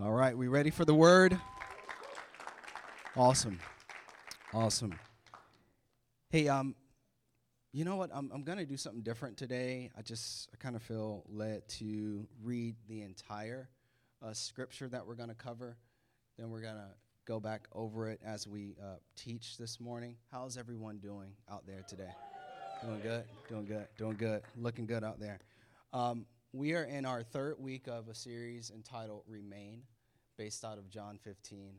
All right, we ready for the word? Awesome. Awesome. Hey, um, you know what? I'm, I'm going to do something different today. I just I kind of feel led to read the entire uh, scripture that we're going to cover. Then we're going to go back over it as we uh, teach this morning. How's everyone doing out there today? Doing good, doing good, doing good, looking good out there. Um, we are in our third week of a series entitled Remain, based out of John 15.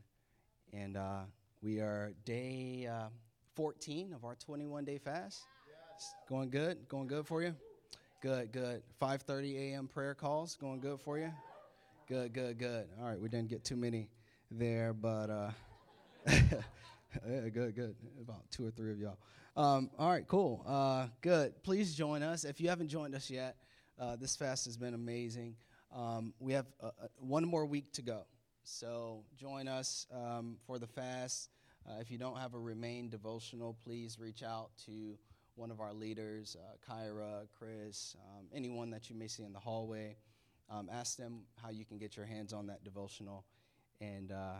And uh, we are day uh, 14 of our 21 day fast. Yes. Going good? Going good for you? Good, good. 5:30 a.m. prayer calls going good for you? Good, good, good. All right, we didn't get too many there, but uh, yeah, good, good. About two or three of y'all. Um, all right, cool. Uh, good. Please join us if you haven't joined us yet. Uh, this fast has been amazing. Um, we have uh, uh, one more week to go. So join us um, for the fast. Uh, if you don't have a Remain devotional, please reach out to one of our leaders, uh, Kyra, Chris, um, anyone that you may see in the hallway. Um, ask them how you can get your hands on that devotional. And uh,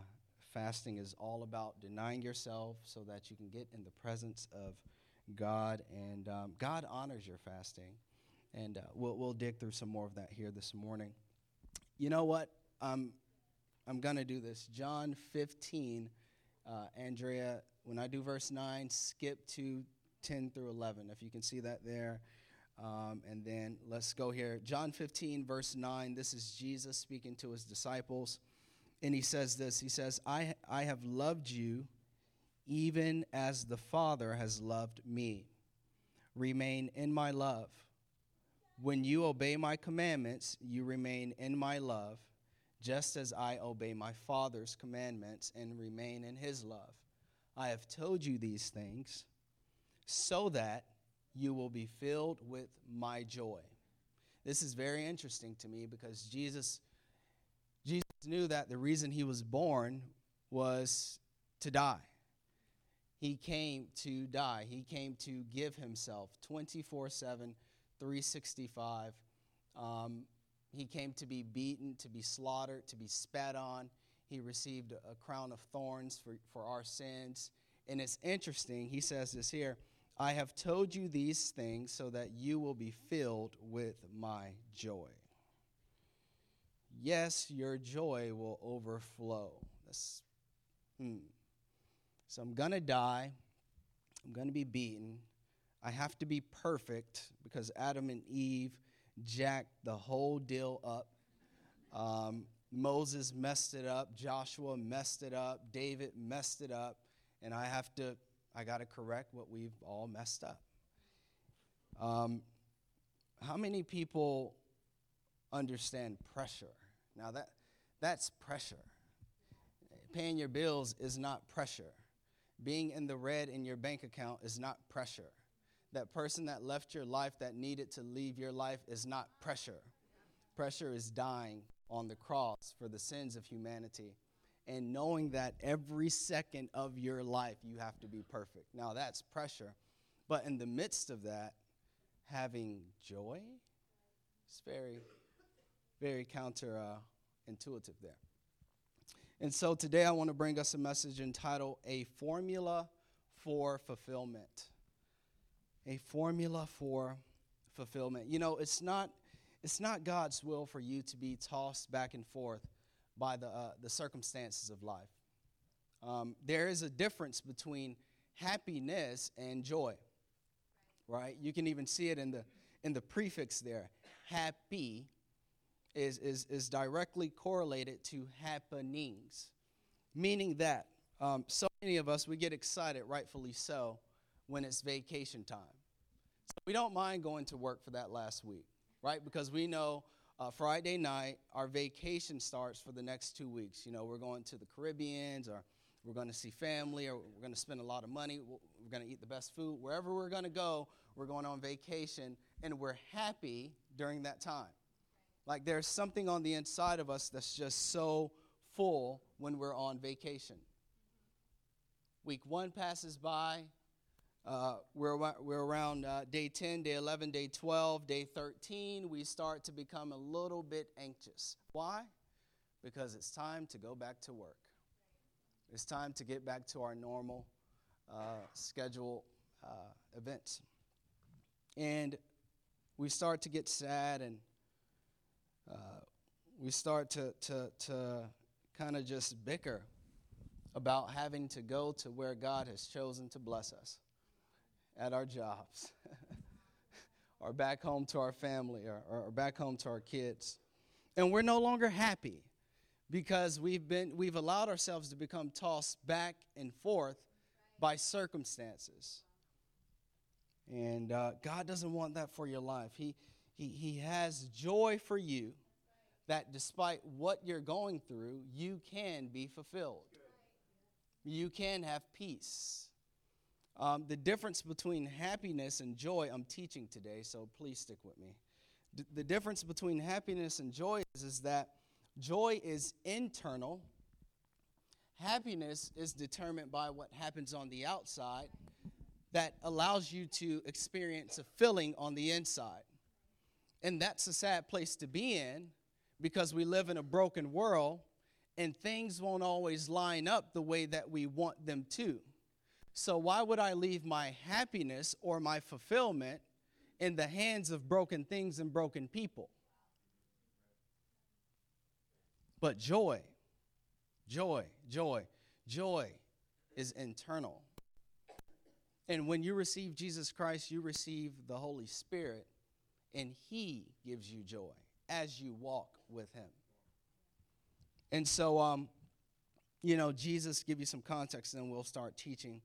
fasting is all about denying yourself so that you can get in the presence of God. And um, God honors your fasting. And uh, we'll, we'll dig through some more of that here this morning. You know what? Um, I'm going to do this. John 15, uh, Andrea, when I do verse 9, skip to 10 through 11, if you can see that there. Um, and then let's go here. John 15, verse 9, this is Jesus speaking to his disciples. And he says this He says, I, I have loved you even as the Father has loved me. Remain in my love. When you obey my commandments, you remain in my love, just as I obey my Father's commandments and remain in his love. I have told you these things so that you will be filled with my joy. This is very interesting to me because Jesus Jesus knew that the reason he was born was to die. He came to die. He came to give himself 24 7 365. Um, he came to be beaten, to be slaughtered, to be spat on. He received a crown of thorns for, for our sins. And it's interesting, he says this here I have told you these things so that you will be filled with my joy. Yes, your joy will overflow. That's, hmm. So I'm going to die. I'm going to be beaten. I have to be perfect because Adam and Eve jacked the whole deal up. Um, Moses messed it up. Joshua messed it up. David messed it up. And I have to, I got to correct what we've all messed up. Um, how many people understand pressure? Now, that, that's pressure. Paying your bills is not pressure. Being in the red in your bank account is not pressure that person that left your life that needed to leave your life is not pressure. Pressure is dying on the cross for the sins of humanity and knowing that every second of your life you have to be perfect. Now that's pressure. But in the midst of that, having joy is very, very counter uh, there. And so today I want to bring us a message entitled A Formula for Fulfillment a formula for fulfillment. You know, it's not it's not God's will for you to be tossed back and forth by the uh, the circumstances of life. Um, there is a difference between happiness and joy, right? You can even see it in the in the prefix there. Happy is is is directly correlated to happenings, meaning that um, so many of us we get excited, rightfully so, when it's vacation time. So we don't mind going to work for that last week, right? Because we know uh, Friday night, our vacation starts for the next two weeks. You know, we're going to the Caribbeans or we're going to see family or we're going to spend a lot of money. We're going to eat the best food. Wherever we're going to go, we're going on vacation and we're happy during that time. Like there's something on the inside of us that's just so full when we're on vacation. Week one passes by, uh, we're, we're around uh, day 10, day 11, day 12, day 13. We start to become a little bit anxious. Why? because it's time to go back to work. It's time to get back to our normal uh, schedule uh, events. And we start to get sad and uh, we start to, to, to kind of just bicker about having to go to where God has chosen to bless us at our jobs or back home to our family or, or back home to our kids. And we're no longer happy because we've been we've allowed ourselves to become tossed back and forth by circumstances. And uh, God doesn't want that for your life. He, he, he has joy for you that despite what you're going through, you can be fulfilled. You can have peace. Um, the difference between happiness and joy, I'm teaching today, so please stick with me. D- the difference between happiness and joy is, is that joy is internal, happiness is determined by what happens on the outside that allows you to experience a feeling on the inside. And that's a sad place to be in because we live in a broken world and things won't always line up the way that we want them to. So, why would I leave my happiness or my fulfillment in the hands of broken things and broken people? But joy, joy, joy, joy is internal. And when you receive Jesus Christ, you receive the Holy Spirit, and He gives you joy as you walk with Him. And so, um, you know, Jesus, give you some context, and then we'll start teaching.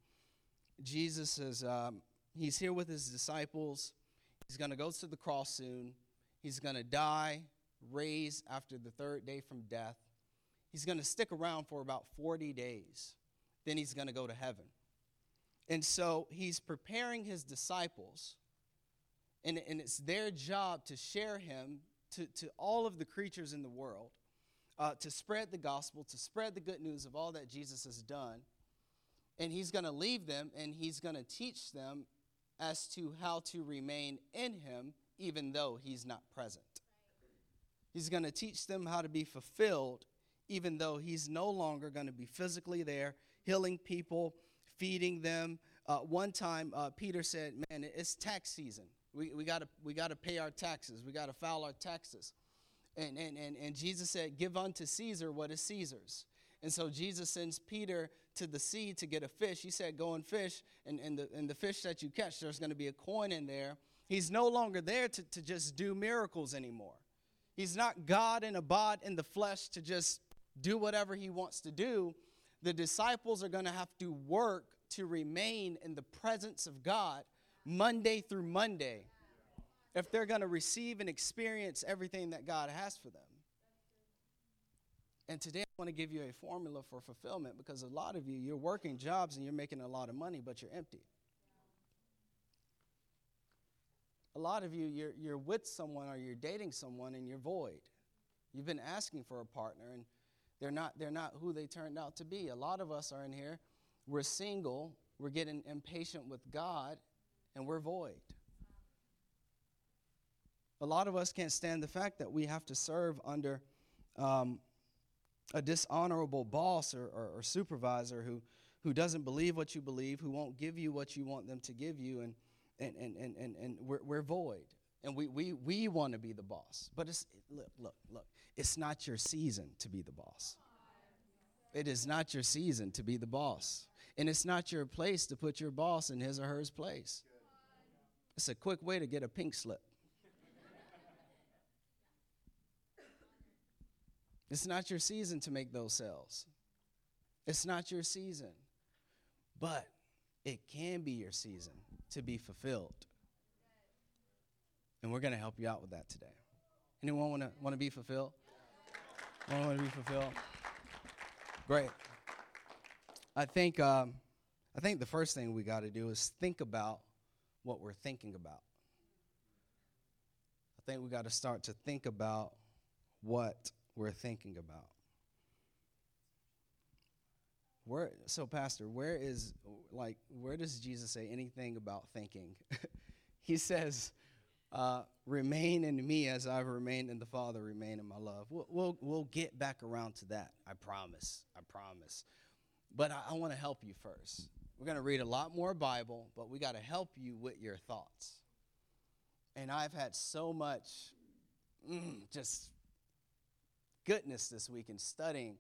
Jesus is, um, he's here with his disciples. He's going to go to the cross soon. He's going to die, raise after the third day from death. He's going to stick around for about 40 days. Then he's going to go to heaven. And so he's preparing his disciples, and, and it's their job to share him to, to all of the creatures in the world, uh, to spread the gospel, to spread the good news of all that Jesus has done. And he's going to leave them and he's going to teach them as to how to remain in him even though he's not present. He's going to teach them how to be fulfilled even though he's no longer going to be physically there, healing people, feeding them. Uh, one time, uh, Peter said, Man, it's tax season. We, we got we to pay our taxes. We got to file our taxes. And, and, and, and Jesus said, Give unto Caesar what is Caesar's. And so Jesus sends Peter to the sea to get a fish. He said, Go and fish, and, and, the, and the fish that you catch, there's going to be a coin in there. He's no longer there to, to just do miracles anymore. He's not God in a bod in the flesh to just do whatever he wants to do the disciples are going to have to work to remain in the presence of God Monday through Monday if they're going to receive and experience everything that God has for them. And today I want to give you a formula for fulfillment because a lot of you, you're working jobs and you're making a lot of money, but you're empty. A lot of you, you're, you're with someone or you're dating someone and you're void. You've been asking for a partner and they're not, they're not who they turned out to be. A lot of us are in here, we're single, we're getting impatient with God, and we're void. A lot of us can't stand the fact that we have to serve under um, a dishonorable boss or, or, or, supervisor who, who doesn't believe what you believe, who won't give you what you want them to give you, and, and, and, and, and, and we're, we're void. And we, we, we want to be the boss. But it's, look, look, look. It's not your season to be the boss. It is not your season to be the boss. And it's not your place to put your boss in his or her place. It's a quick way to get a pink slip. It's not your season to make those sales. It's not your season. But it can be your season to be fulfilled. And we're going to help you out with that today. Anyone want to want to be fulfilled? Want to be fulfilled? Great. I think um, I think the first thing we got to do is think about what we're thinking about. I think we got to start to think about what we're thinking about. Where so pastor, where is like where does Jesus say anything about thinking? he says uh, remain in me as I've remained in the Father, remain in my love. We'll, we'll, we'll get back around to that. I promise. I promise. But I, I want to help you first. We're going to read a lot more Bible, but we got to help you with your thoughts. And I've had so much mm, just goodness this week in studying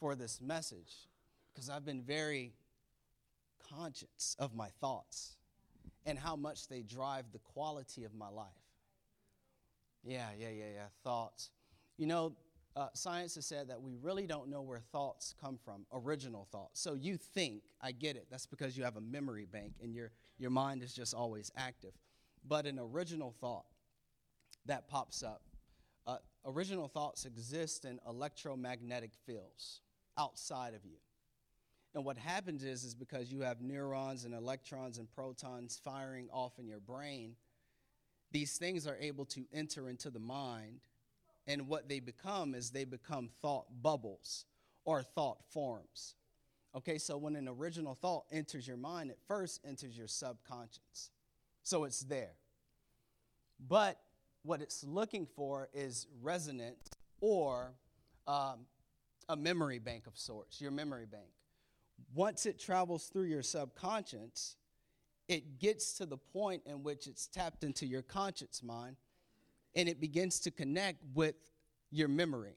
for this message because I've been very conscious of my thoughts and how much they drive the quality of my life. Yeah, yeah, yeah, yeah. Thoughts. You know, uh, science has said that we really don't know where thoughts come from, original thoughts. So you think, I get it. That's because you have a memory bank and your, your mind is just always active. But an original thought that pops up, uh, original thoughts exist in electromagnetic fields outside of you. And what happens is, is because you have neurons and electrons and protons firing off in your brain, these things are able to enter into the mind. And what they become is they become thought bubbles or thought forms. Okay, so when an original thought enters your mind, it first enters your subconscious. So it's there. But what it's looking for is resonance or um, a memory bank of sorts, your memory bank once it travels through your subconscious, it gets to the point in which it's tapped into your conscious mind and it begins to connect with your memory.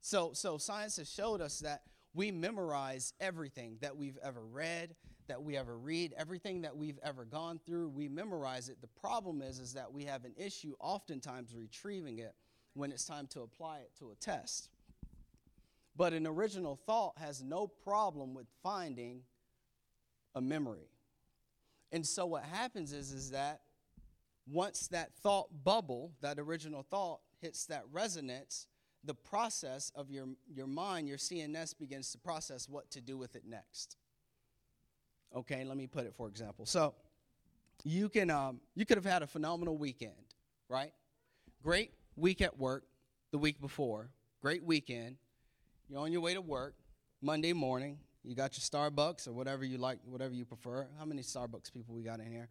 So, so science has showed us that we memorize everything that we've ever read, that we ever read, everything that we've ever gone through, we memorize it. The problem is, is that we have an issue oftentimes retrieving it when it's time to apply it to a test. But an original thought has no problem with finding a memory. And so what happens is, is that once that thought bubble, that original thought, hits that resonance, the process of your, your mind, your CNS begins to process what to do with it next. Okay, let me put it for example. So you can um, you could have had a phenomenal weekend, right? Great week at work the week before, great weekend. You're on your way to work Monday morning. You got your Starbucks or whatever you like, whatever you prefer. How many Starbucks people we got in here?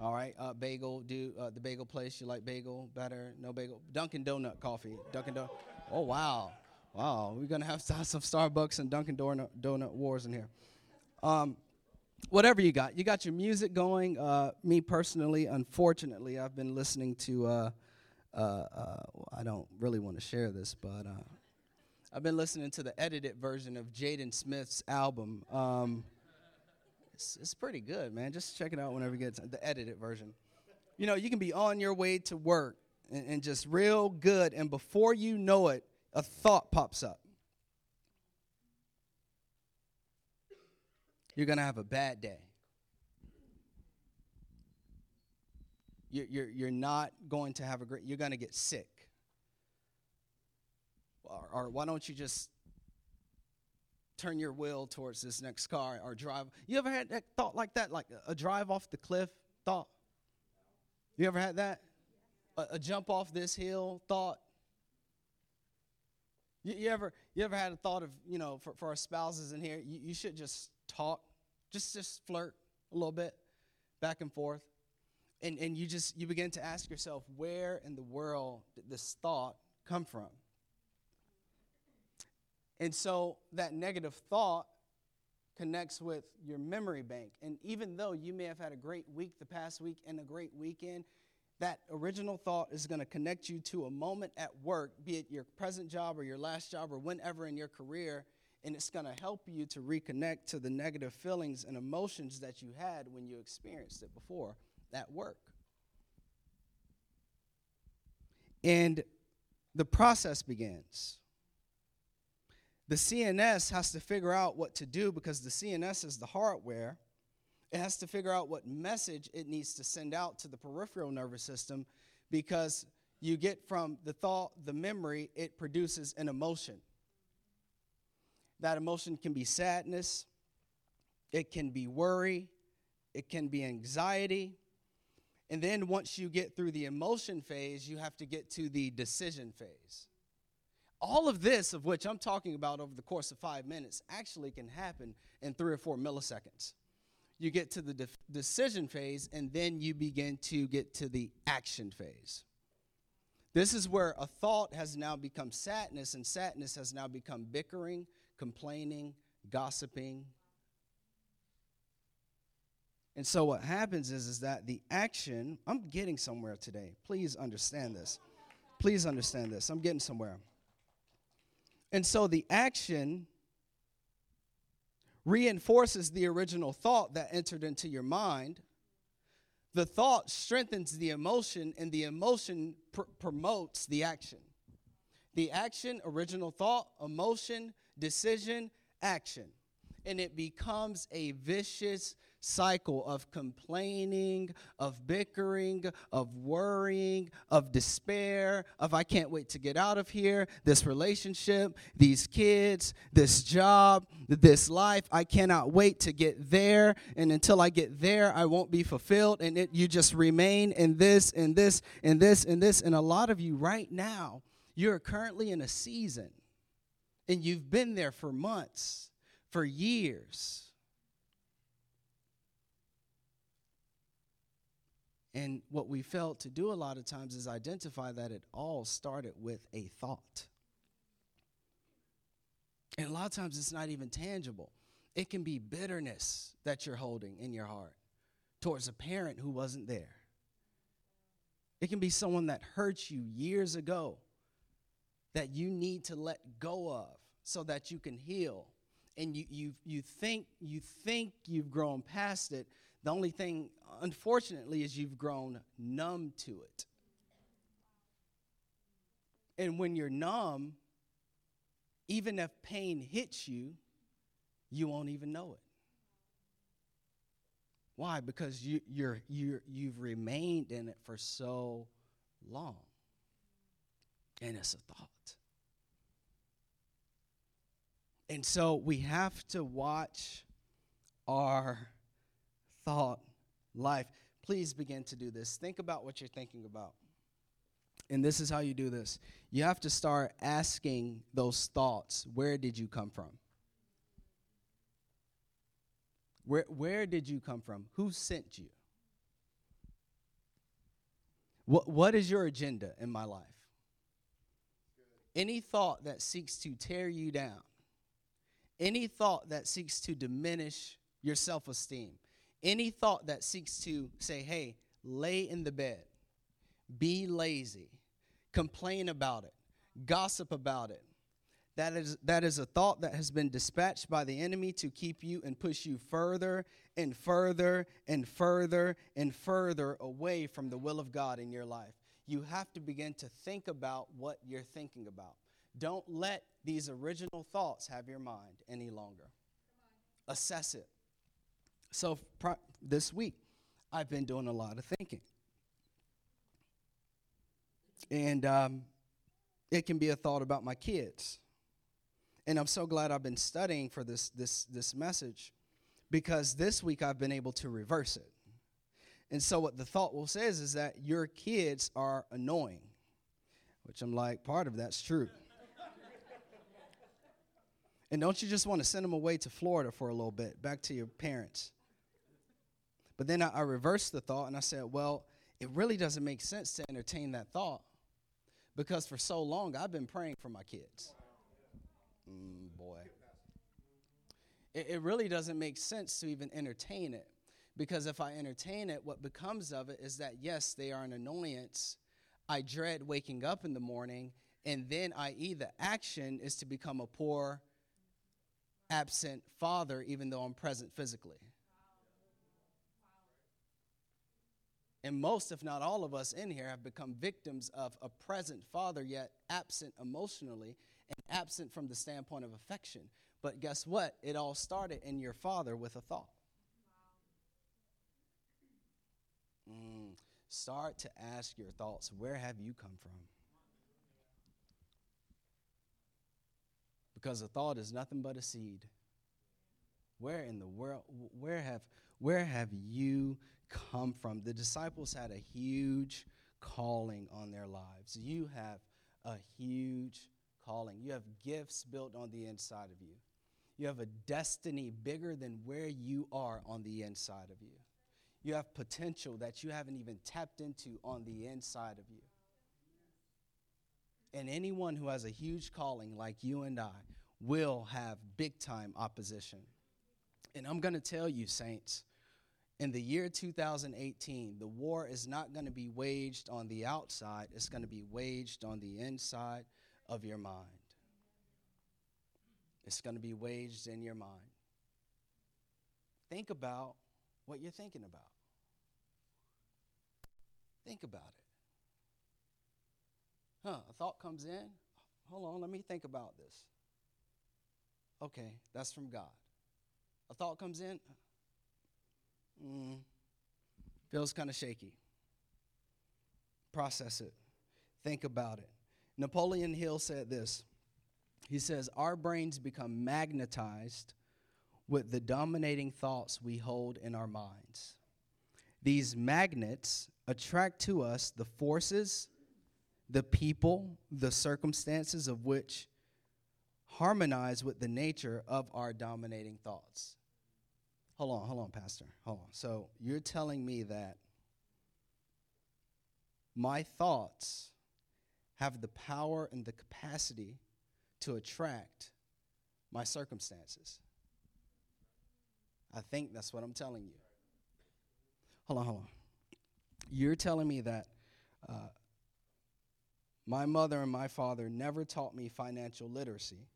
All right, uh, bagel. Do uh, the bagel place? You like bagel better? No bagel. Dunkin' Donut coffee. Dunkin' Donut. Oh wow, wow. We're gonna have some Starbucks and Dunkin' Donut, donut wars in here. Um, whatever you got, you got your music going. Uh, me personally, unfortunately, I've been listening to. Uh, uh, uh, I don't really want to share this, but I've been listening to the edited version of Jaden Smith's album. Um, it's, it's pretty good, man. Just check it out whenever you get the edited version. You know, you can be on your way to work and, and just real good, and before you know it, a thought pops up. You're going to have a bad day. You're, you're, you're not going to have a great, you're going to get sick or, or why don't you just turn your will towards this next car or drive. You ever had that thought like that, like a, drive off the cliff thought? You ever had that? A, a jump off this hill thought? You, you, ever you ever had a thought of you know for, for our spouses in here? You, you should just talk, just just flirt a little bit, back and forth, and and you just you begin to ask yourself where in the world did this thought come from? And so that negative thought connects with your memory bank. And even though you may have had a great week the past week and a great weekend, that original thought is going to connect you to a moment at work, be it your present job or your last job or whenever in your career, and it's going to help you to reconnect to the negative feelings and emotions that you had when you experienced it before at work. And the process begins the CNS has to figure out what to do because the CNS is the hardware. It has to figure out what message it needs to send out to the peripheral nervous system because you get from the thought, the memory, it produces an emotion. That emotion can be sadness, it can be worry, it can be anxiety. And then once you get through the emotion phase, you have to get to the decision phase. All of this, of which I'm talking about over the course of five minutes, actually can happen in three or four milliseconds. you get to the de- decision phase, and then you begin to get to the action phase. This is where a thought has now become sadness, and sadness has now become bickering, complaining, gossiping. And so what happens is, is that the action, I'm getting somewhere today. Please understand this. Please understand this. I'm getting somewhere. And so the action reinforces the original thought that entered into your mind. The thought strengthens the emotion, and the emotion pr- promotes the action. The action, original thought, emotion, decision, action. And it becomes a vicious cycle of complaining, of bickering, of worrying, of despair, of I can't wait to get out of here, this relationship, these kids, this job, this life. I cannot wait to get there. And until I get there, I won't be fulfilled. And it, you just remain in this and this and this and this. And a lot of you right now, you're currently in a season and you've been there for months, for years And what we failed to do a lot of times is identify that it all started with a thought. And a lot of times it's not even tangible. It can be bitterness that you're holding in your heart towards a parent who wasn't there. It can be someone that hurt you years ago that you need to let go of so that you can heal. And you, you, you, think, you think you've grown past it, the only thing, unfortunately, is you've grown numb to it. And when you're numb, even if pain hits you, you won't even know it. Why? Because you, you're, you're, you've remained in it for so long. And it's a thought. And so we have to watch our thought life. Please begin to do this. Think about what you're thinking about. And this is how you do this you have to start asking those thoughts where did you come from? Where, where did you come from? Who sent you? What, what is your agenda in my life? Any thought that seeks to tear you down, any thought that seeks to diminish your self esteem, any thought that seeks to say, hey, lay in the bed, be lazy, complain about it, gossip about it, that is, that is a thought that has been dispatched by the enemy to keep you and push you further and further and further and further away from the will of God in your life. You have to begin to think about what you're thinking about. Don't let these original thoughts have your mind any longer. Assess it. So pro- this week, I've been doing a lot of thinking. And um, it can be a thought about my kids. And I'm so glad I've been studying for this, this, this message because this week I've been able to reverse it. And so, what the thought will says is that your kids are annoying, which I'm like, part of that's true. And don't you just want to send them away to Florida for a little bit, back to your parents? But then I, I reversed the thought and I said, well, it really doesn't make sense to entertain that thought because for so long I've been praying for my kids. Mm, boy. It, it really doesn't make sense to even entertain it because if I entertain it, what becomes of it is that, yes, they are an annoyance. I dread waking up in the morning, and then, i.e., the action is to become a poor, absent father, even though I'm present physically. And most, if not all of us in here, have become victims of a present father, yet absent emotionally and absent from the standpoint of affection. But guess what? It all started in your father with a thought. Mm, start to ask your thoughts where have you come from? Because a thought is nothing but a seed. Where in the world, where have, where have you come from. The disciples had a huge calling on their lives. You have a huge calling. You have gifts built on the inside of you. You have a destiny bigger than where you are on the inside of you. You have potential that you haven't even tapped into on the inside of you. And anyone who has a huge calling like you and I will have big time opposition. And I'm going to tell you, saints, in the year 2018, the war is not going to be waged on the outside, it's going to be waged on the inside of your mind. It's going to be waged in your mind. Think about what you're thinking about. Think about it. Huh, a thought comes in. Hold on, let me think about this. Okay, that's from God. A thought comes in. Mm, feels kind of shaky. Process it. Think about it. Napoleon Hill said this. He says, Our brains become magnetized with the dominating thoughts we hold in our minds. These magnets attract to us the forces, the people, the circumstances of which harmonize with the nature of our dominating thoughts. Hold on, hold on, Pastor. Hold on. So you're telling me that my thoughts have the power and the capacity to attract my circumstances. I think that's what I'm telling you. Hold on, hold on. You're telling me that uh, my mother and my father never taught me financial literacy.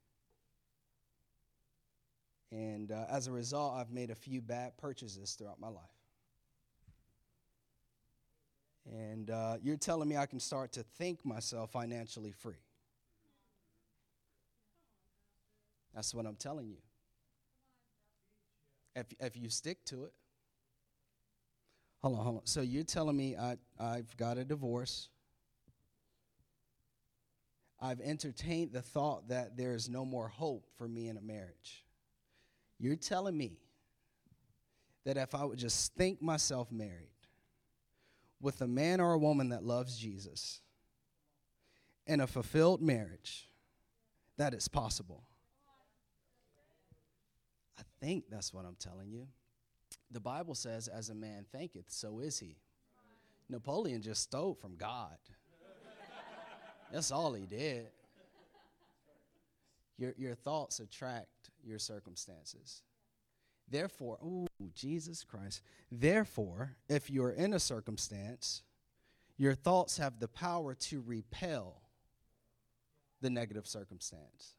And uh, as a result, I've made a few bad purchases throughout my life. And uh, you're telling me I can start to think myself financially free. That's what I'm telling you. If, if you stick to it. Hold on, hold on. So you're telling me I, I've got a divorce. I've entertained the thought that there is no more hope for me in a marriage. You're telling me that if I would just think myself married with a man or a woman that loves Jesus in a fulfilled marriage, that it's possible. I think that's what I'm telling you. The Bible says, as a man thinketh, so is he. Napoleon just stole from God. That's all he did. Your, your thoughts attract your circumstances. Therefore, oh, Jesus Christ. Therefore, if you're in a circumstance, your thoughts have the power to repel the negative circumstance.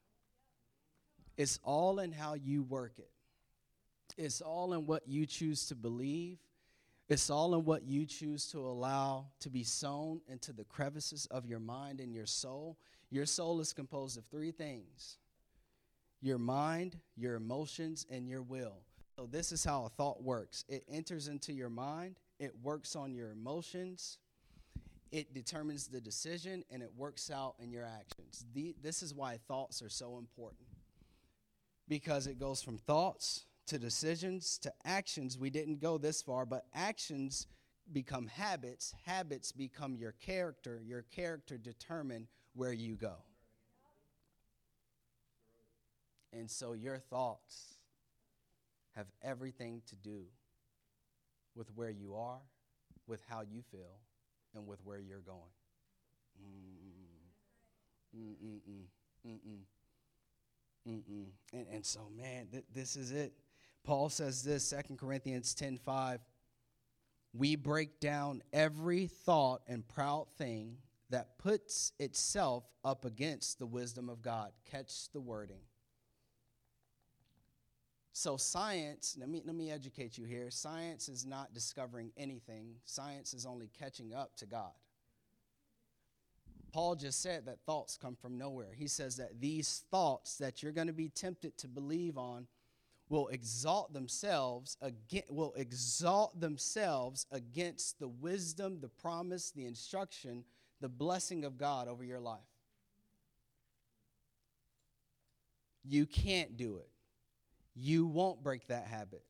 It's all in how you work it, it's all in what you choose to believe. It's all in what you choose to allow to be sown into the crevices of your mind and your soul. Your soul is composed of three things your mind, your emotions, and your will. So, this is how a thought works it enters into your mind, it works on your emotions, it determines the decision, and it works out in your actions. The, this is why thoughts are so important because it goes from thoughts to decisions to actions. We didn't go this far, but actions become habits, habits become your character, your character determine where you go. And so your thoughts have everything to do with where you are, with how you feel, and with where you're going. Mm-mm. Mm-mm. Mm-mm. Mm-mm. And, and so, man, th- this is it. Paul says this, 2 Corinthians 10 5. We break down every thought and proud thing that puts itself up against the wisdom of God. Catch the wording. So science, let me let me educate you here. Science is not discovering anything. Science is only catching up to God. Paul just said that thoughts come from nowhere. He says that these thoughts that you're going to be tempted to believe on will exalt themselves against, will exalt themselves against the wisdom, the promise, the instruction, the blessing of God over your life. You can't do it you won't break that habit.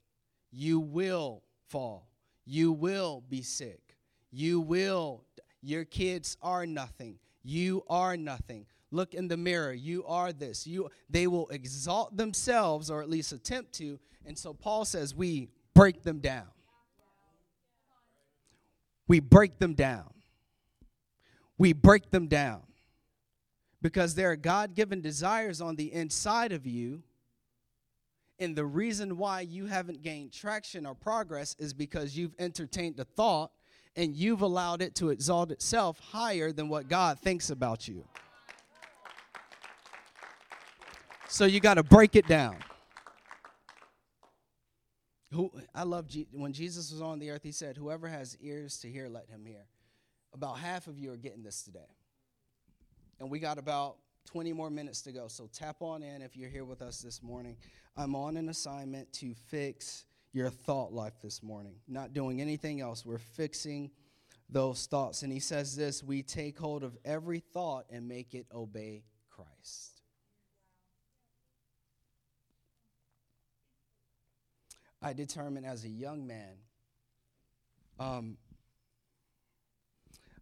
You will fall. You will be sick. You will, your kids are nothing. You are nothing. Look in the mirror. You are this. You they will exalt themselves or at least attempt to. And so Paul says we break them down. We break them down. We break them down. Because there are God-given desires on the inside of you. And the reason why you haven't gained traction or progress is because you've entertained the thought and you've allowed it to exalt itself higher than what God thinks about you. So you got to break it down. Who I love Je- when Jesus was on the earth, he said, Whoever has ears to hear, let him hear. About half of you are getting this today. And we got about 20 more minutes to go. So tap on in if you're here with us this morning. I'm on an assignment to fix your thought life this morning. Not doing anything else. We're fixing those thoughts. And he says this we take hold of every thought and make it obey Christ. I determined as a young man, um,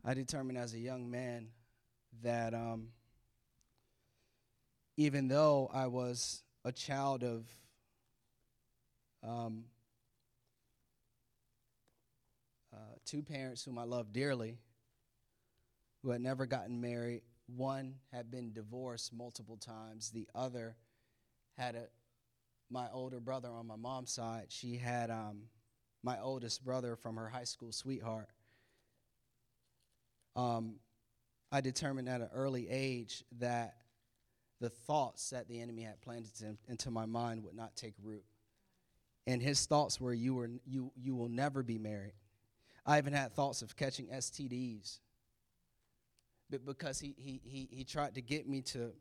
I determined as a young man that um, even though I was a child of um, uh, two parents whom I loved dearly, who had never gotten married, one had been divorced multiple times, the other had a my older brother on my mom's side, she had um, my oldest brother from her high school sweetheart. Um, I determined at an early age that the thoughts that the enemy had planted into my mind would not take root. And his thoughts were, you, were you, you will never be married. I even had thoughts of catching STDs. But because he, he, he, he tried to get me to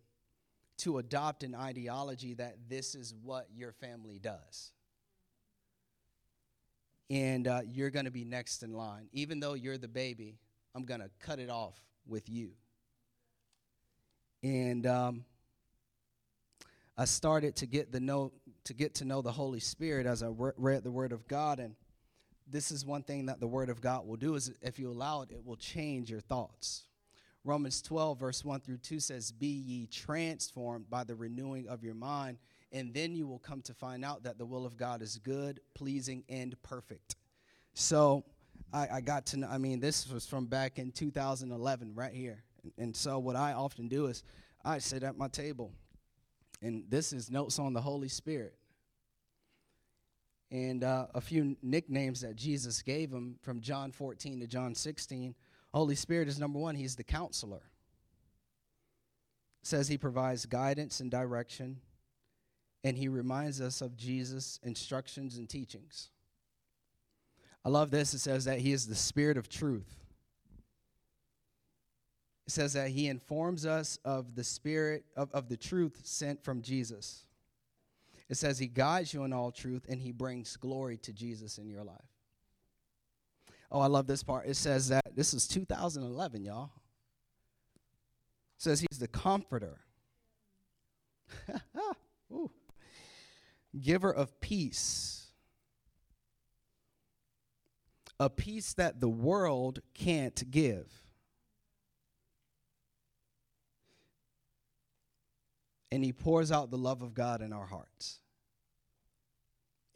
to adopt an ideology that this is what your family does. And uh, you're going to be next in line. Even though you're the baby, I'm going to cut it off with you. And um, I started to get the know to get to know the Holy Spirit as I re- read the Word of God. And this is one thing that the Word of God will do is if you allow it, it will change your thoughts. Romans 12, verse 1 through 2 says, Be ye transformed by the renewing of your mind, and then you will come to find out that the will of God is good, pleasing, and perfect. So I, I got to know, I mean, this was from back in 2011, right here. And, so what I often do is I sit at my table, and this is notes on the Holy Spirit. And uh, a few nicknames that Jesus gave him from John 14 to John 16 Holy Spirit is number one, He's the counselor. It says He provides guidance and direction, and He reminds us of Jesus' instructions and teachings. I love this. It says that He is the Spirit of truth. It says that He informs us of the Spirit of, of the truth sent from Jesus. It says He guides you in all truth and He brings glory to Jesus in your life. Oh, I love this part. It says that this is 2011, y'all. It says he's the comforter. Giver of peace. A peace that the world can't give. And he pours out the love of God in our hearts.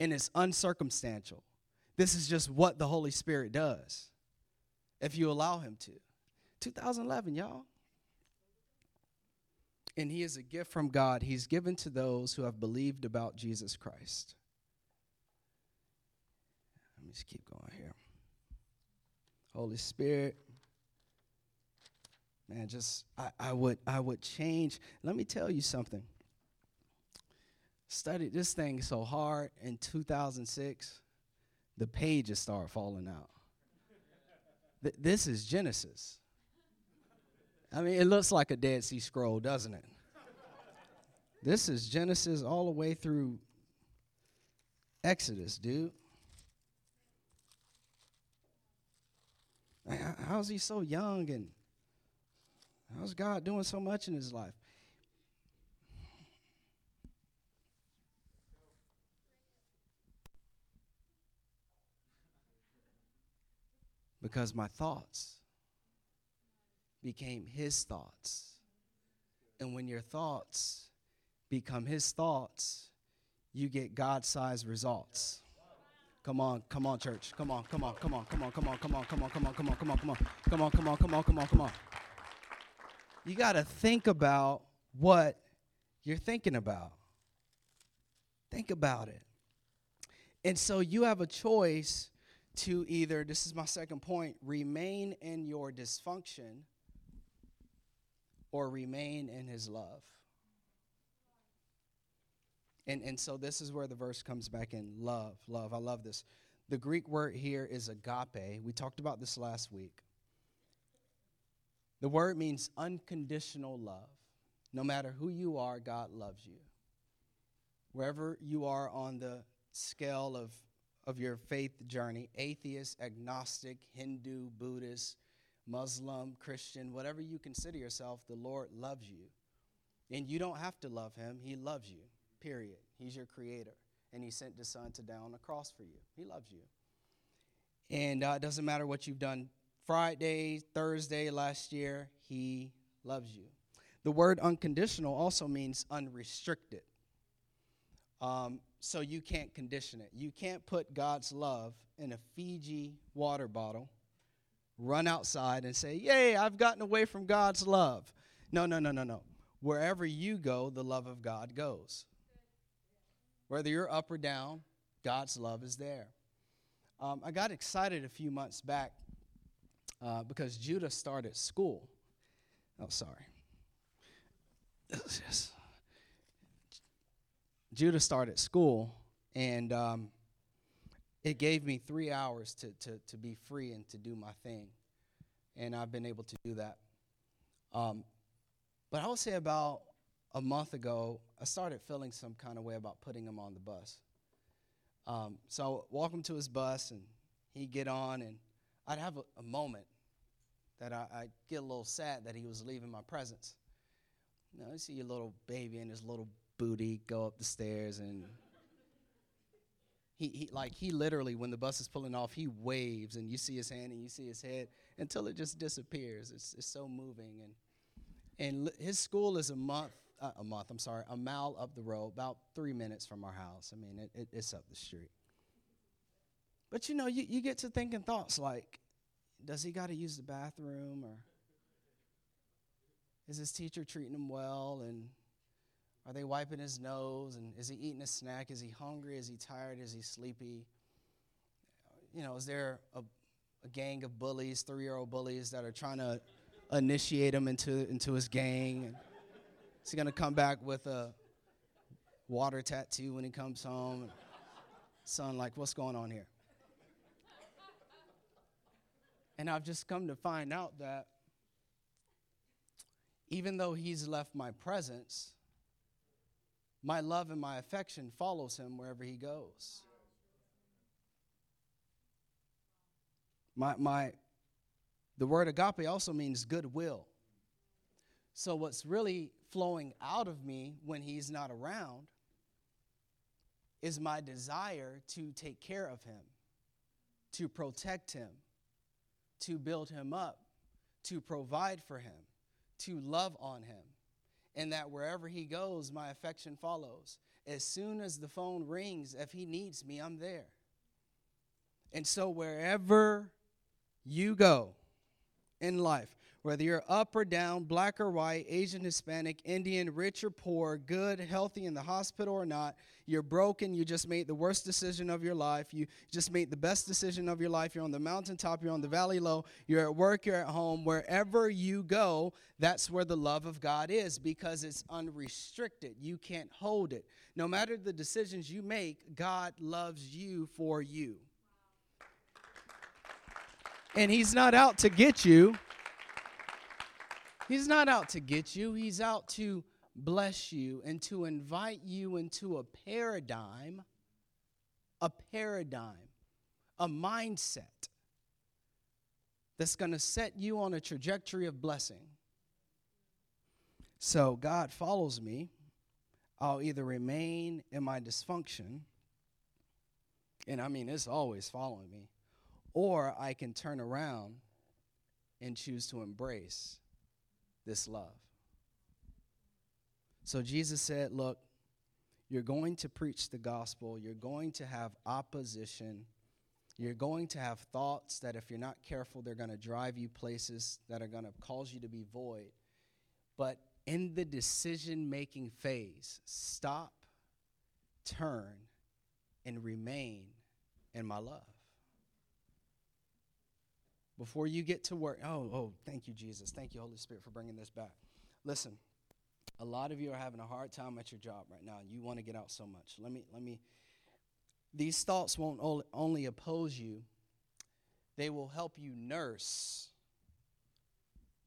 And it's uncircumstantial. This is just what the Holy Spirit does if you allow Him to. 2011, y'all. And He is a gift from God. He's given to those who have believed about Jesus Christ. Let me just keep going here. Holy Spirit. Man, just I, I would I would change. Let me tell you something. Studied this thing so hard in 2006 the pages start falling out. Th- this is Genesis. I mean, it looks like a Dead Sea Scroll, doesn't it? This is Genesis all the way through Exodus, dude. How's he so young and how's God doing so much in his life? Because my thoughts became his thoughts. And when your thoughts become his thoughts, you get God sized results. Come on, come on, church. Come on, come on, come on, come on, come on, come on, come on, come on, come on, come on, come on, come on, come on, come on, come on, come on. You got to think about what you're thinking about. Think about it. And so you have a choice to either, this is my second point, remain in your dysfunction or remain in his love. And, and so this is where the verse comes back in love. Love. I love this. The Greek word here is agape. We talked about this last week. The word means unconditional love. No matter who you are, God loves you. Wherever you are on the scale of, of your faith journey atheist, agnostic, Hindu, Buddhist, Muslim, Christian, whatever you consider yourself, the Lord loves you. And you don't have to love him, he loves you, period. He's your creator. And he sent his son to die on the cross for you. He loves you. And uh, it doesn't matter what you've done Friday, Thursday, last year, he loves you. The word unconditional also means unrestricted. Um, so you can't condition it. You can't put God's love in a Fiji water bottle, run outside and say, Yay, I've gotten away from God's love. No, no, no, no, no. Wherever you go, the love of God goes. Whether you're up or down, God's love is there. Um, I got excited a few months back uh, because Judah started school. Oh, sorry. Yes. Judah started school, and um, it gave me three hours to, to, to be free and to do my thing. And I've been able to do that. Um, but I would say about a month ago, I started feeling some kind of way about putting him on the bus. Um, so I would walk him to his bus, and he'd get on, and I'd have a, a moment that I, I'd get a little sad that he was leaving my presence. You you see your little baby and his little booty go up the stairs and he, he like he literally when the bus is pulling off he waves and you see his hand and you see his head until it just disappears. It's, it's so moving and and his school is a month uh, a month i'm sorry a mile up the road about three minutes from our house. I mean it, it, it's up the street. But you know you, you get to thinking thoughts like does he got to use the bathroom or is his teacher treating him well and are they wiping his nose? And is he eating a snack? Is he hungry? Is he tired? Is he sleepy? You know, is there a, a gang of bullies, three year old bullies, that are trying to initiate him into, into his gang? Is he going to come back with a water tattoo when he comes home? Son, like, what's going on here? And I've just come to find out that even though he's left my presence, my love and my affection follows him wherever he goes. My, my, the word agape also means goodwill. So, what's really flowing out of me when he's not around is my desire to take care of him, to protect him, to build him up, to provide for him, to love on him and that wherever he goes, my affection follows. As soon as the phone rings, if he needs me, I'm there. And so, wherever you go in life, whether you're up or down, black or white, Asian, Hispanic, Indian, rich or poor, good, healthy, in the hospital or not, you're broken, you just made the worst decision of your life, you just made the best decision of your life, you're on the mountaintop, you're on the valley low, you're at work, you're at home, wherever you go, that's where the love of God is because it's unrestricted. You can't hold it. No matter the decisions you make, God loves you for you. And He's not out to get you. He's not out to get you, He's out to bless you and to invite you into a paradigm, a paradigm, a mindset that's going to set you on a trajectory of blessing. So God follows me. I'll either remain in my dysfunction, and I mean, it's always following me, or I can turn around and choose to embrace this love. So Jesus said, Look, you're going to preach the gospel, you're going to have opposition, you're going to have thoughts that, if you're not careful, they're going to drive you places that are going to cause you to be void. But in the decision making phase, stop, turn, and remain in my love. Before you get to work, oh, oh, thank you, Jesus. Thank you, Holy Spirit, for bringing this back. Listen, a lot of you are having a hard time at your job right now, and you want to get out so much. Let me, let me, these thoughts won't only oppose you, they will help you nurse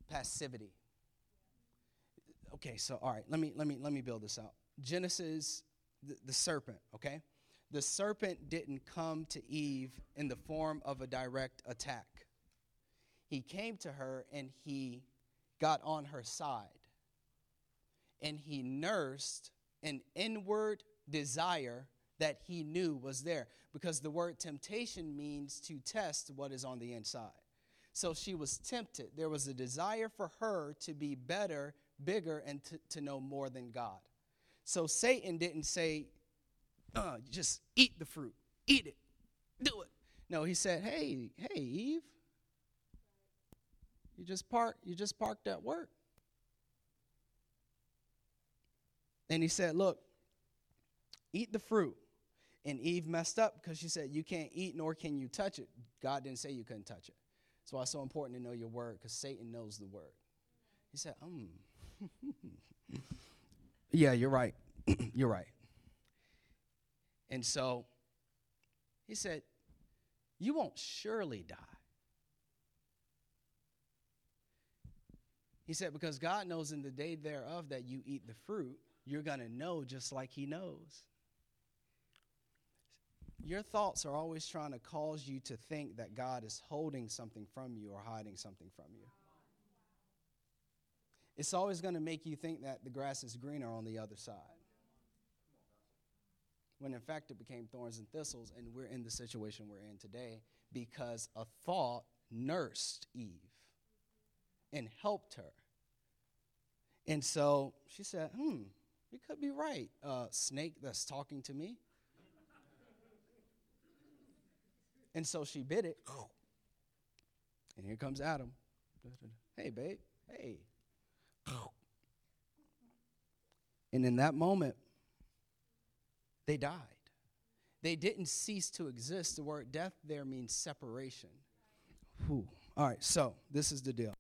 passivity. Okay, so all right, let me let me let me build this out. Genesis the, the serpent, okay? The serpent didn't come to Eve in the form of a direct attack. He came to her and he got on her side. And he nursed an inward desire that he knew was there because the word temptation means to test what is on the inside. So she was tempted. There was a desire for her to be better, bigger, and to, to know more than God. So Satan didn't say, uh, just eat the fruit, eat it, do it. No, he said, hey, hey, Eve, you just parked, you just parked at work. And he said, look, eat the fruit. And Eve messed up because she said, You can't eat nor can you touch it. God didn't say you couldn't touch it. That's why it's so important to know your word because Satan knows the word. He said, Um, yeah, you're right. you're right. And so he said, You won't surely die. He said, Because God knows in the day thereof that you eat the fruit, you're going to know just like He knows. Your thoughts are always trying to cause you to think that God is holding something from you or hiding something from you. It's always going to make you think that the grass is greener on the other side. When in fact it became thorns and thistles, and we're in the situation we're in today because a thought nursed Eve and helped her. And so she said, Hmm, you could be right. Uh, snake that's talking to me. And so she bit it. And here comes Adam. Hey, babe. Hey. And in that moment, they died. They didn't cease to exist. The word death there means separation. Whew. All right, so this is the deal.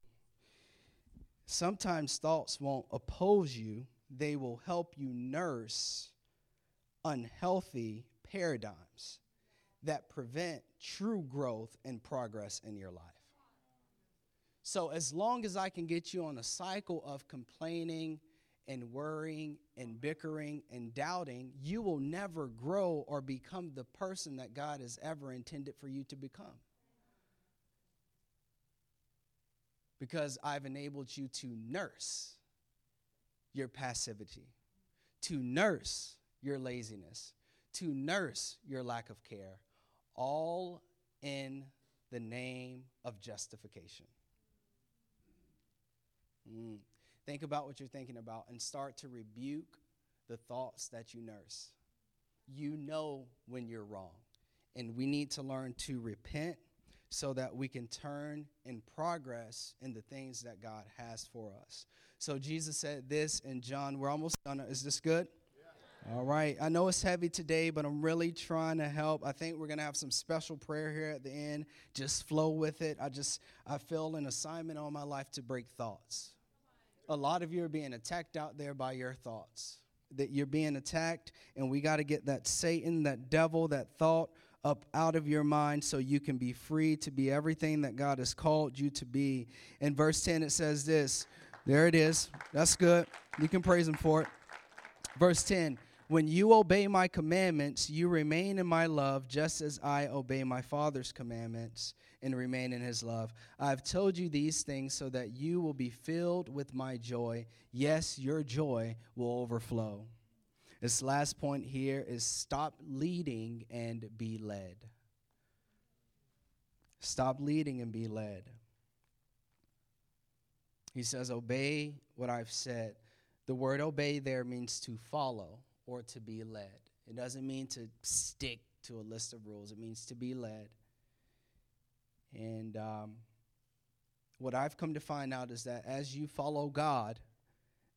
Sometimes thoughts won't oppose you, they will help you nurse unhealthy paradigms that prevent true growth and progress in your life. So, as long as I can get you on a cycle of complaining and worrying and bickering and doubting, you will never grow or become the person that God has ever intended for you to become. Because I've enabled you to nurse your passivity, to nurse your laziness, to nurse your lack of care, all in the name of justification. Mm. Think about what you're thinking about and start to rebuke the thoughts that you nurse. You know when you're wrong, and we need to learn to repent so that we can turn and progress in the things that God has for us. So Jesus said this in John. We're almost done. Is this good? All right. I know it's heavy today, but I'm really trying to help. I think we're going to have some special prayer here at the end. Just flow with it. I just I feel an assignment on my life to break thoughts. A lot of you are being attacked out there by your thoughts. That you're being attacked and we got to get that Satan, that devil, that thought up out of your mind so you can be free to be everything that God has called you to be. In verse 10 it says this. There it is. That's good. You can praise him for it. Verse 10 when you obey my commandments, you remain in my love, just as I obey my Father's commandments and remain in his love. I've told you these things so that you will be filled with my joy. Yes, your joy will overflow. This last point here is stop leading and be led. Stop leading and be led. He says, Obey what I've said. The word obey there means to follow or to be led. It doesn't mean to stick to a list of rules, it means to be led. And um, what I've come to find out is that as you follow God,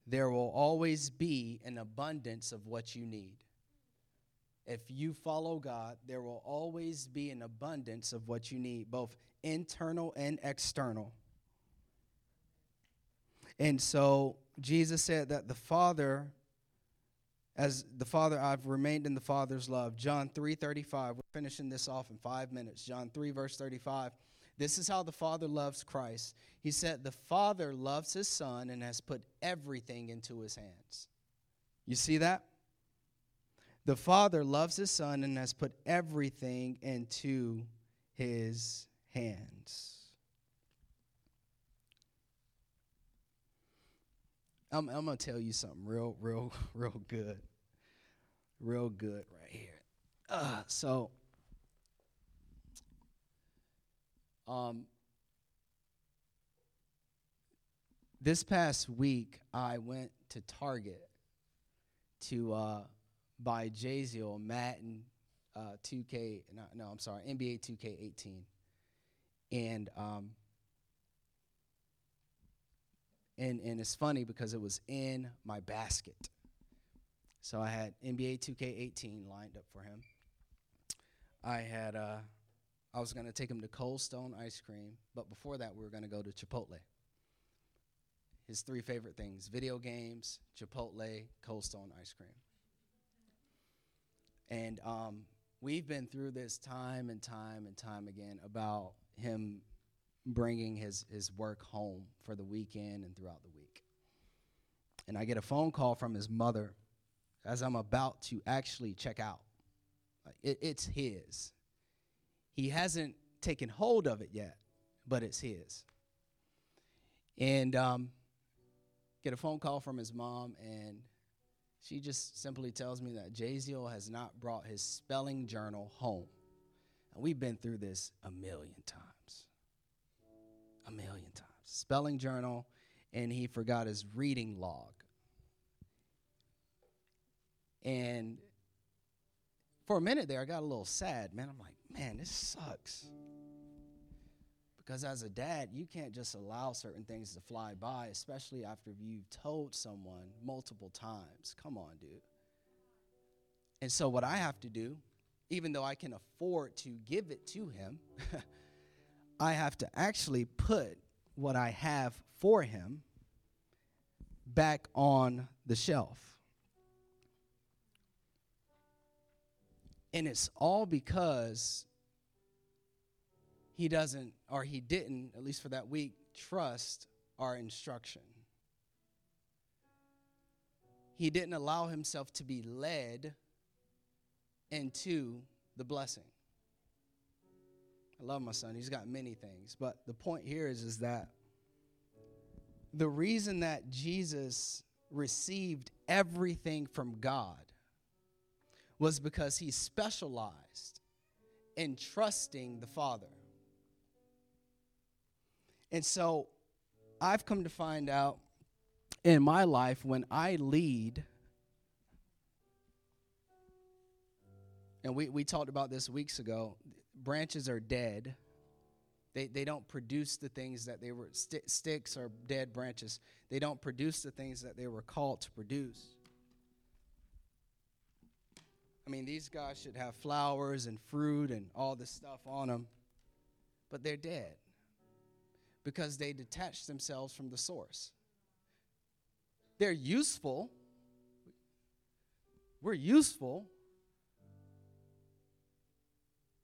there will always be an abundance of what you need. If you follow God, there will always be an abundance of what you need, both internal and external. And so Jesus said that the Father, as the Father, I've remained in the Father's love. John 3 35. We're finishing this off in five minutes. John 3, verse 35. This is how the Father loves Christ. He said, The Father loves his Son and has put everything into his hands. You see that? The Father loves his Son and has put everything into his hands. I'm, I'm going to tell you something real, real, real good. Real good right here. Uh, so, Um, this past week, I went to Target to uh, buy Jaziel Madden uh, 2K. No, no, I'm sorry, NBA 2K18, and um, and and it's funny because it was in my basket. So I had NBA 2K18 lined up for him. I had uh, I was going to take him to Cold Stone Ice Cream, but before that, we were going to go to Chipotle. His three favorite things video games, Chipotle, Cold Stone Ice Cream. And um, we've been through this time and time and time again about him bringing his, his work home for the weekend and throughout the week. And I get a phone call from his mother as I'm about to actually check out. It, it's his. He hasn't taken hold of it yet, but it's his. And um, get a phone call from his mom, and she just simply tells me that Jaziel has not brought his spelling journal home. And we've been through this a million times. A million times. Spelling journal, and he forgot his reading log. And for a minute there, I got a little sad, man. I'm like, man, this sucks. Because as a dad, you can't just allow certain things to fly by, especially after you've told someone multiple times. Come on, dude. And so, what I have to do, even though I can afford to give it to him, I have to actually put what I have for him back on the shelf. And it's all because he doesn't, or he didn't, at least for that week, trust our instruction. He didn't allow himself to be led into the blessing. I love my son. He's got many things. But the point here is, is that the reason that Jesus received everything from God was because he specialized in trusting the Father. And so I've come to find out in my life when I lead, and we, we talked about this weeks ago, branches are dead. They, they don't produce the things that they were, st- sticks or dead branches. They don't produce the things that they were called to produce. I mean, these guys should have flowers and fruit and all this stuff on them, but they're dead because they detach themselves from the source. They're useful. We're useful,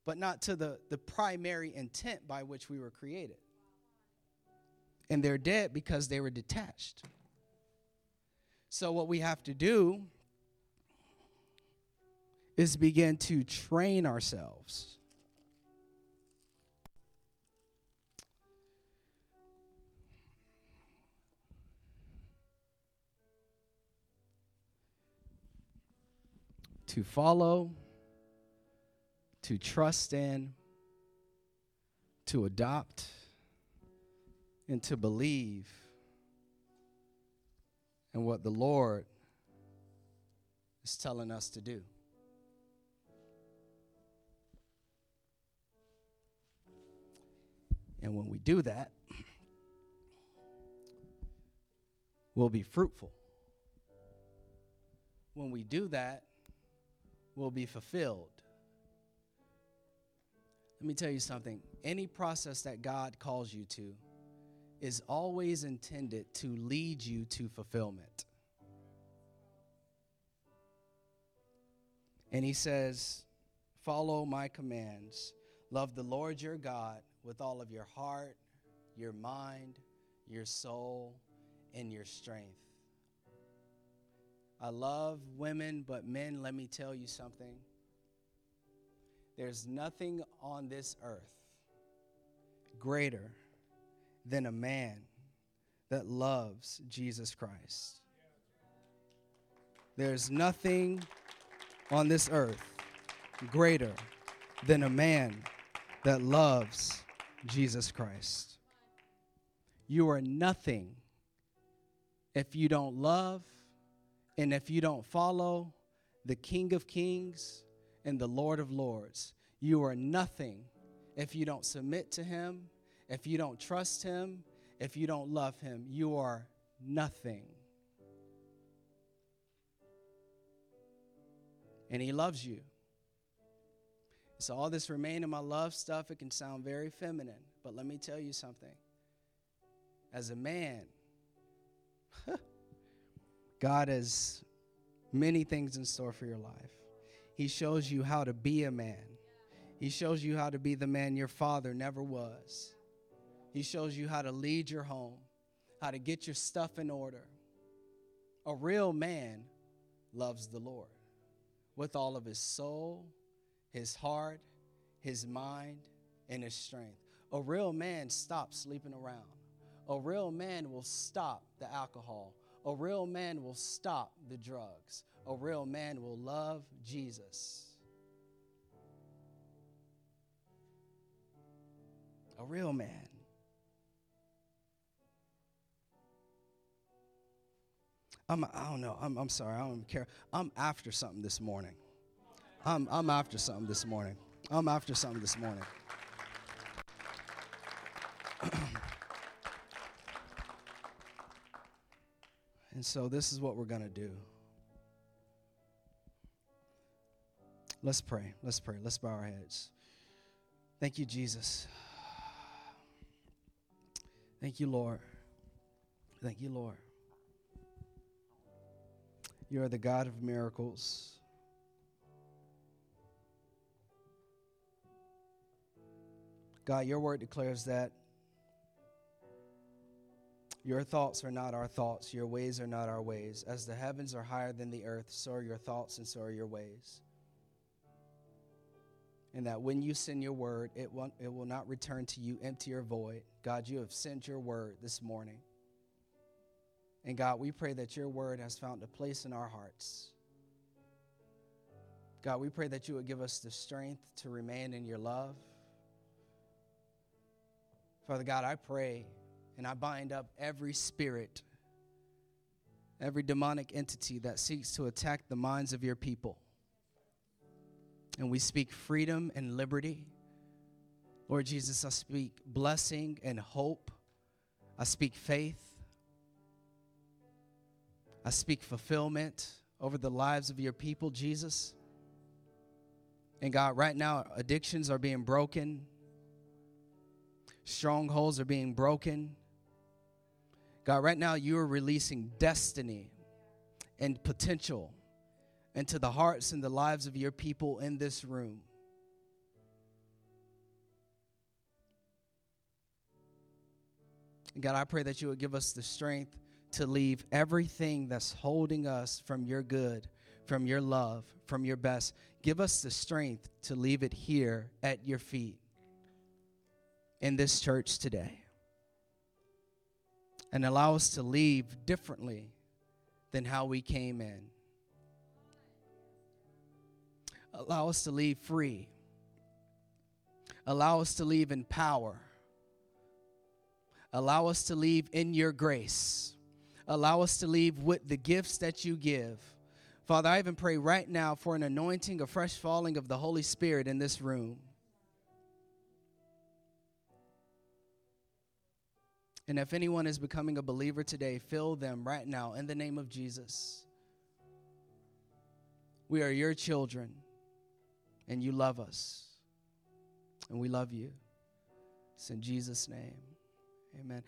but not to the, the primary intent by which we were created. And they're dead because they were detached. So, what we have to do is begin to train ourselves. To follow, to trust in, to adopt, and to believe and what the Lord is telling us to do. And when we do that, we'll be fruitful. When we do that, we'll be fulfilled. Let me tell you something. Any process that God calls you to is always intended to lead you to fulfillment. And he says, Follow my commands. Love the Lord your God with all of your heart, your mind, your soul, and your strength. I love women, but men, let me tell you something. There's nothing on this earth greater than a man that loves Jesus Christ. There's nothing on this earth greater than a man that loves Jesus Christ. You are nothing if you don't love and if you don't follow the King of Kings and the Lord of Lords. You are nothing if you don't submit to Him, if you don't trust Him, if you don't love Him. You are nothing. And He loves you. So, all this remain in my love stuff, it can sound very feminine, but let me tell you something. As a man, God has many things in store for your life. He shows you how to be a man, He shows you how to be the man your father never was. He shows you how to lead your home, how to get your stuff in order. A real man loves the Lord with all of his soul his heart, his mind, and his strength. A real man stops sleeping around. A real man will stop the alcohol. A real man will stop the drugs. A real man will love Jesus. A real man. I'm, I don't know. I'm, I'm sorry. I don't care. I'm after something this morning. I'm, I'm after something this morning. I'm after something this morning. and so this is what we're going to do. Let's pray. Let's pray. Let's bow our heads. Thank you, Jesus. Thank you, Lord. Thank you, Lord. You are the God of miracles. God, your word declares that your thoughts are not our thoughts, your ways are not our ways. As the heavens are higher than the earth, so are your thoughts and so are your ways. And that when you send your word, it, won't, it will not return to you empty or void. God, you have sent your word this morning. And God, we pray that your word has found a place in our hearts. God, we pray that you would give us the strength to remain in your love Father God, I pray and I bind up every spirit, every demonic entity that seeks to attack the minds of your people. And we speak freedom and liberty. Lord Jesus, I speak blessing and hope. I speak faith. I speak fulfillment over the lives of your people, Jesus. And God, right now, addictions are being broken. Strongholds are being broken. God, right now you are releasing destiny and potential into the hearts and the lives of your people in this room. God, I pray that you would give us the strength to leave everything that's holding us from your good, from your love, from your best. Give us the strength to leave it here at your feet in this church today and allow us to leave differently than how we came in. Allow us to leave free. Allow us to leave in power. Allow us to leave in your grace. Allow us to leave with the gifts that you give. Father, I even pray right now for an anointing, a fresh falling of the Holy Spirit in this room. And if anyone is becoming a believer today, fill them right now in the name of Jesus. We are your children, and you love us, and we love you. It's in Jesus' name. Amen.